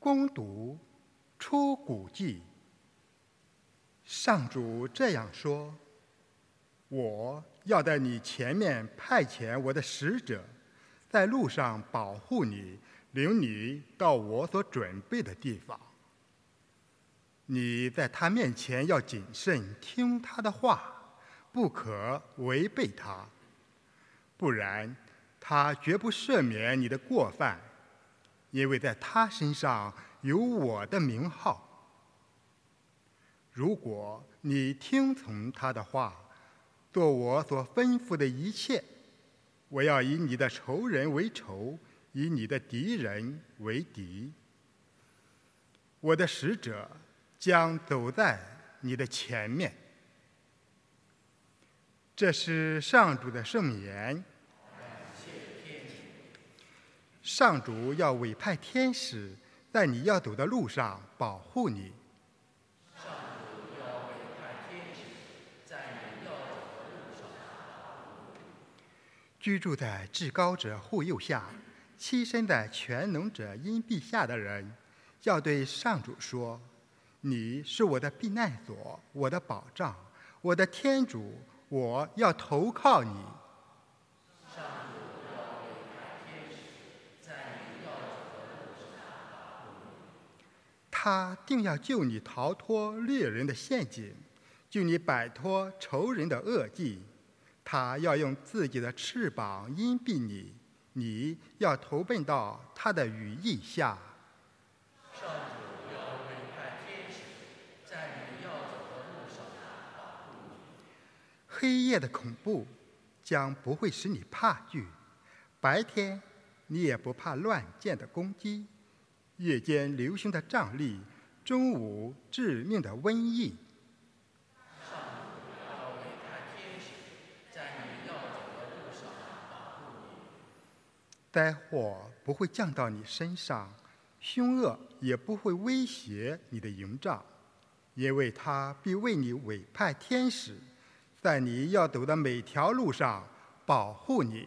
攻读出谷记。上主这样说：“我要在你前面派遣我的使者，在路上保护你，领你到我所准备的地方。你在他面前要谨慎听他的话，不可违背他，不然他绝不赦免你的过犯，因为在他身上有我的名号。”如果你听从他的话，做我所吩咐的一切，我要以你的仇人为仇，以你的敌人为敌。我的使者将走在你的前面。这是上主的圣言。上主要委派天使在你要走的路上保护你。居住在至高者护佑下，栖身在全能者荫庇下的人，要对上主说：“你是我的避难所，我的保障，我的天主，我要投靠你。”他定要救你逃脱猎人的陷阱，救你摆脱仇人的恶计。他要用自己的翅膀荫蔽你，你要投奔到他的羽翼下。黑夜的恐怖将不会使你怕惧，白天你也不怕乱箭的攻击，夜间流行的瘴疠，中午致命的瘟疫。灾祸不会降到你身上，凶恶也不会威胁你的营帐，因为他必为你委派天使，在你要走的每条路上保护你。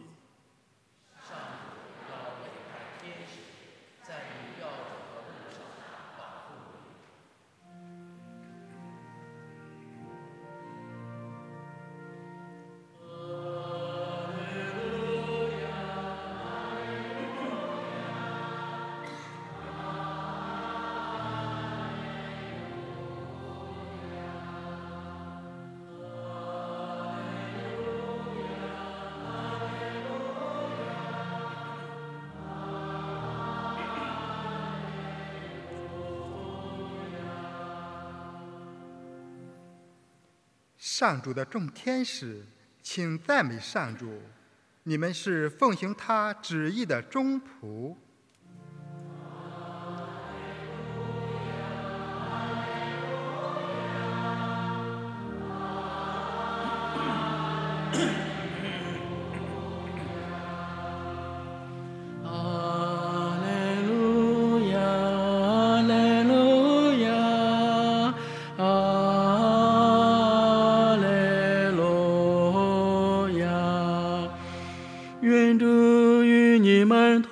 上主的众天使，请赞美上主！你们是奉行他旨意的忠仆。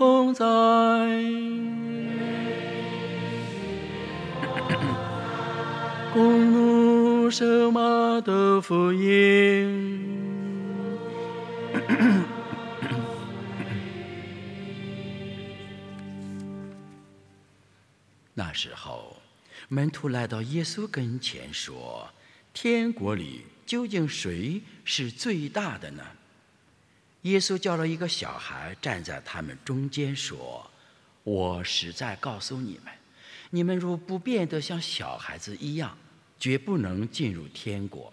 同在。公路圣马的福音。那时候，门徒来到耶稣跟前说：“天国里究竟谁是最大的呢？”耶稣叫了一个小孩站在他们中间说：“我实在告诉你们，你们如不变得像小孩子一样，绝不能进入天国。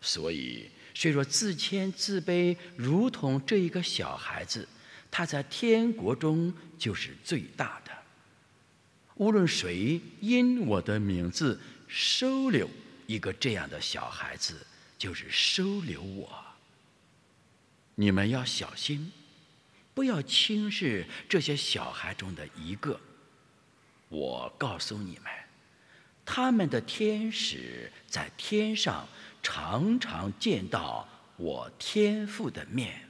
所以，谁若自谦自卑，如同这一个小孩子，他在天国中就是最大的。”无论谁因我的名字收留一个这样的小孩子，就是收留我。你们要小心，不要轻视这些小孩中的一个。我告诉你们，他们的天使在天上常常见到我天父的面。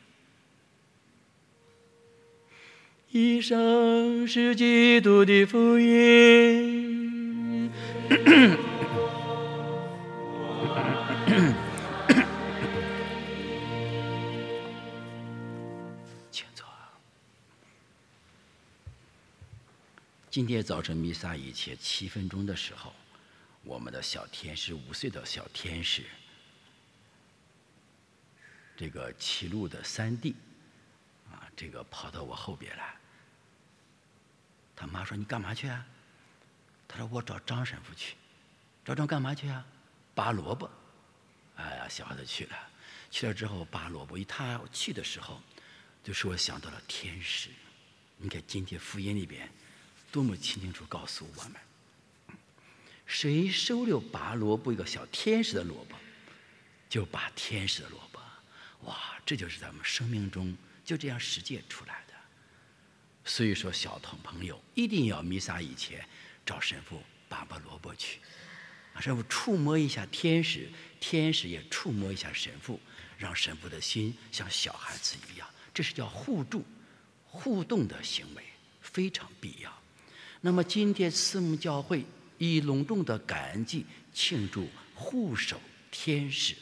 以上是基督的福音。今天早晨弥撒以前七分钟的时候，我们的小天使五岁的小天使，这个齐鲁的三弟，啊，这个跑到我后边来。他妈说：“你干嘛去啊？”他说：“我找张神父去。”找张干嘛去啊？拔萝卜。哎呀，小孩子去了，去了之后拔萝卜。一他去的时候，就是我想到了天使。你看今天福音里边，多么清清楚告诉我们：谁收留拔萝卜一个小天使的萝卜，就拔天使的萝卜。哇，这就是咱们生命中就这样实践出来的。所以说，小童朋友一定要弥撒以前找神父拔拔萝卜去。神父触摸一下天使，天使也触摸一下神父，让神父的心像小孩子一样，这是叫互助、互动的行为，非常必要。那么今天慈母教会以隆重的感恩祭庆祝护守天使。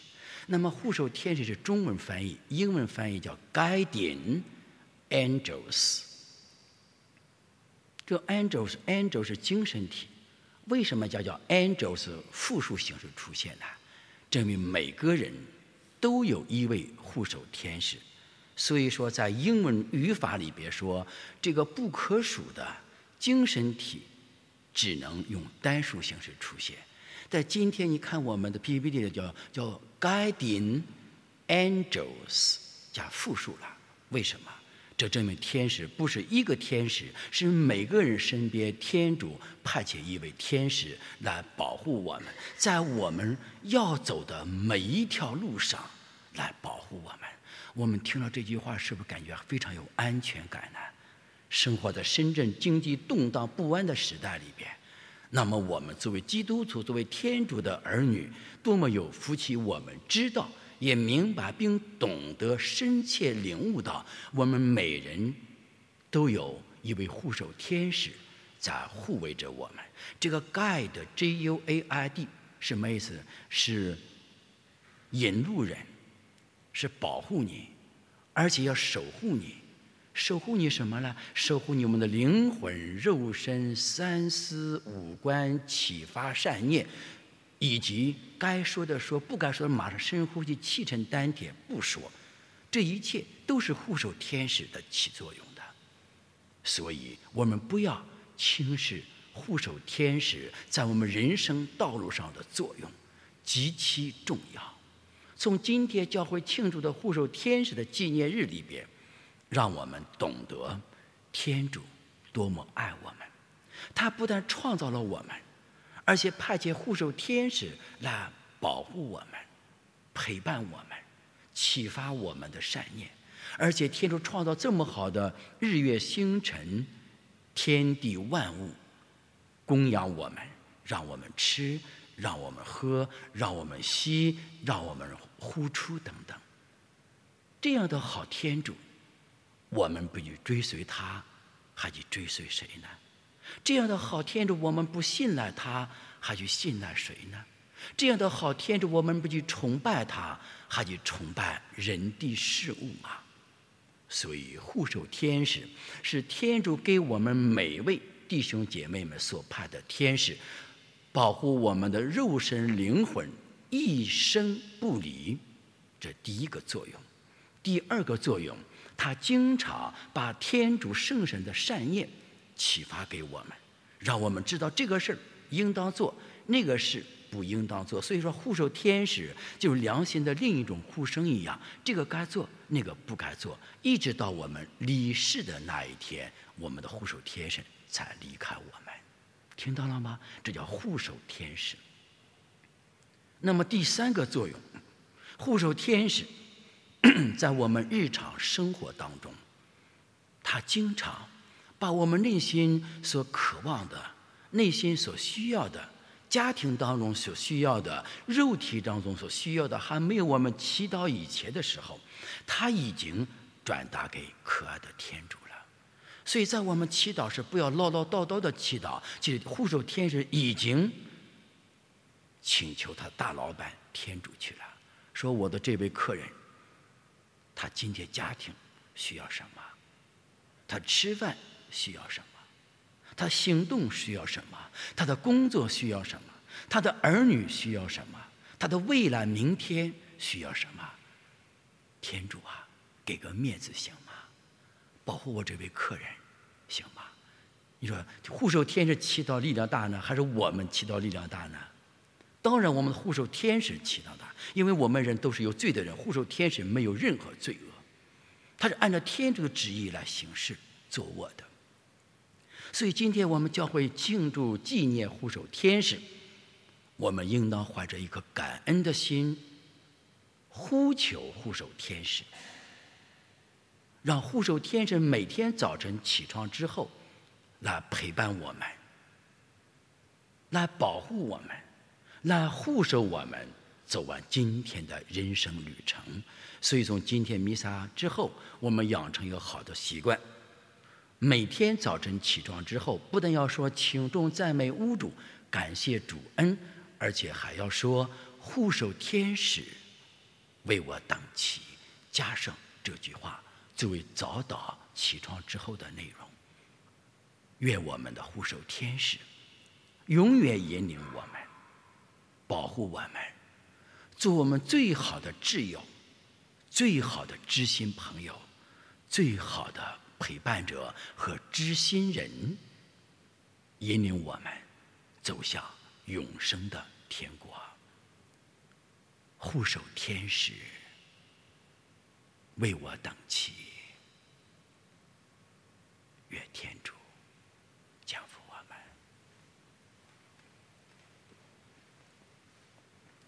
那么护守天使是中文翻译，英文翻译叫 guardian angels。这 angels angel 是精神体。为什么叫叫 angels 复数形式出现呢？证明每个人都有一位护守天使。所以说，在英文语法里边说，这个不可数的精神体只能用单数形式出现。但今天你看我们的 PPT 的叫叫 guiding angels 加复数了，为什么？这证明天使不是一个天使，是每个人身边天主派遣一位天使来保护我们，在我们要走的每一条路上来保护我们。我们听了这句话，是不是感觉非常有安全感呢？生活在深圳经济动荡不安的时代里边，那么我们作为基督徒，作为天主的儿女，多么有福气！我们知道。也明白并懂得深切领悟到，我们每人都有一位护守天使在护卫着我们。这个 guide G U A I D 什么意思？是引路人，是保护你，而且要守护你。守护你什么呢？守护你们的灵魂、肉身、三思、五官、启发善念。以及该说的说，不该说的马上深呼吸，气沉丹田不说，这一切都是护守天使的起作用的。所以我们不要轻视护守天使在我们人生道路上的作用，极其重要。从今天教会庆祝的护守天使的纪念日里边，让我们懂得天主多么爱我们，他不但创造了我们。而且派遣护守天使来保护我们、陪伴我们、启发我们的善念。而且天主创造这么好的日月星辰、天地万物，供养我们，让我们吃，让我们喝，让我们吸，让我们呼出等等。这样的好天主，我们不去追随他，还去追随谁呢？这样的好天主，我们不信赖他，还去信赖谁呢？这样的好天主，我们不去崇拜他，还去崇拜人地事物吗？所以护守天使是天主给我们每位弟兄姐妹们所派的天使，保护我们的肉身灵魂一生不离。这第一个作用。第二个作用，他经常把天主圣神的善念。启发给我们，让我们知道这个事儿应当做，那个事不应当做。所以说，护守天使就是良心的另一种呼声一样，这个该做，那个不该做，一直到我们离世的那一天，我们的护守天使才离开我们。听到了吗？这叫护守天使。那么第三个作用，护守天使 在我们日常生活当中，他经常。把我们内心所渴望的、内心所需要的、家庭当中所需要的、肉体当中所需要的，还没有我们祈祷以前的时候，他已经转达给可爱的天主了。所以在我们祈祷时，不要唠唠叨叨的祈祷。其实护守天使已经请求他大老板天主去了，说我的这位客人，他今天家庭需要什么？他吃饭需要什么？他行动需要什么？他的工作需要什么？他的儿女需要什么？他的未来明天需要什么？天主啊，给个面子行吗？保护我这位客人，行吗？你说护守天使祈祷力量大呢，还是我们祈祷力量大呢？当然，我们的护守天使祈祷大，因为我们人都是有罪的人，护守天使没有任何罪恶，他是按照天主的旨意来行事做我的。所以今天我们教会庆祝纪念护守天使，我们应当怀着一颗感恩的心，呼求护守天使，让护守天使每天早晨起床之后，来陪伴我们，来保护我们，来护守我们走完今天的人生旅程。所以从今天弥撒之后，我们养成一个好的习惯。每天早晨起床之后，不但要说请众赞美屋主，感谢主恩，而且还要说护守天使为我等起，加上这句话作为早祷起床之后的内容。愿我们的护守天使永远引领我们，保护我们，做我们最好的挚友、最好的知心朋友、最好的陪伴者和知心人，引领我们走向永生的天国。护守天使为我等祈，愿天主。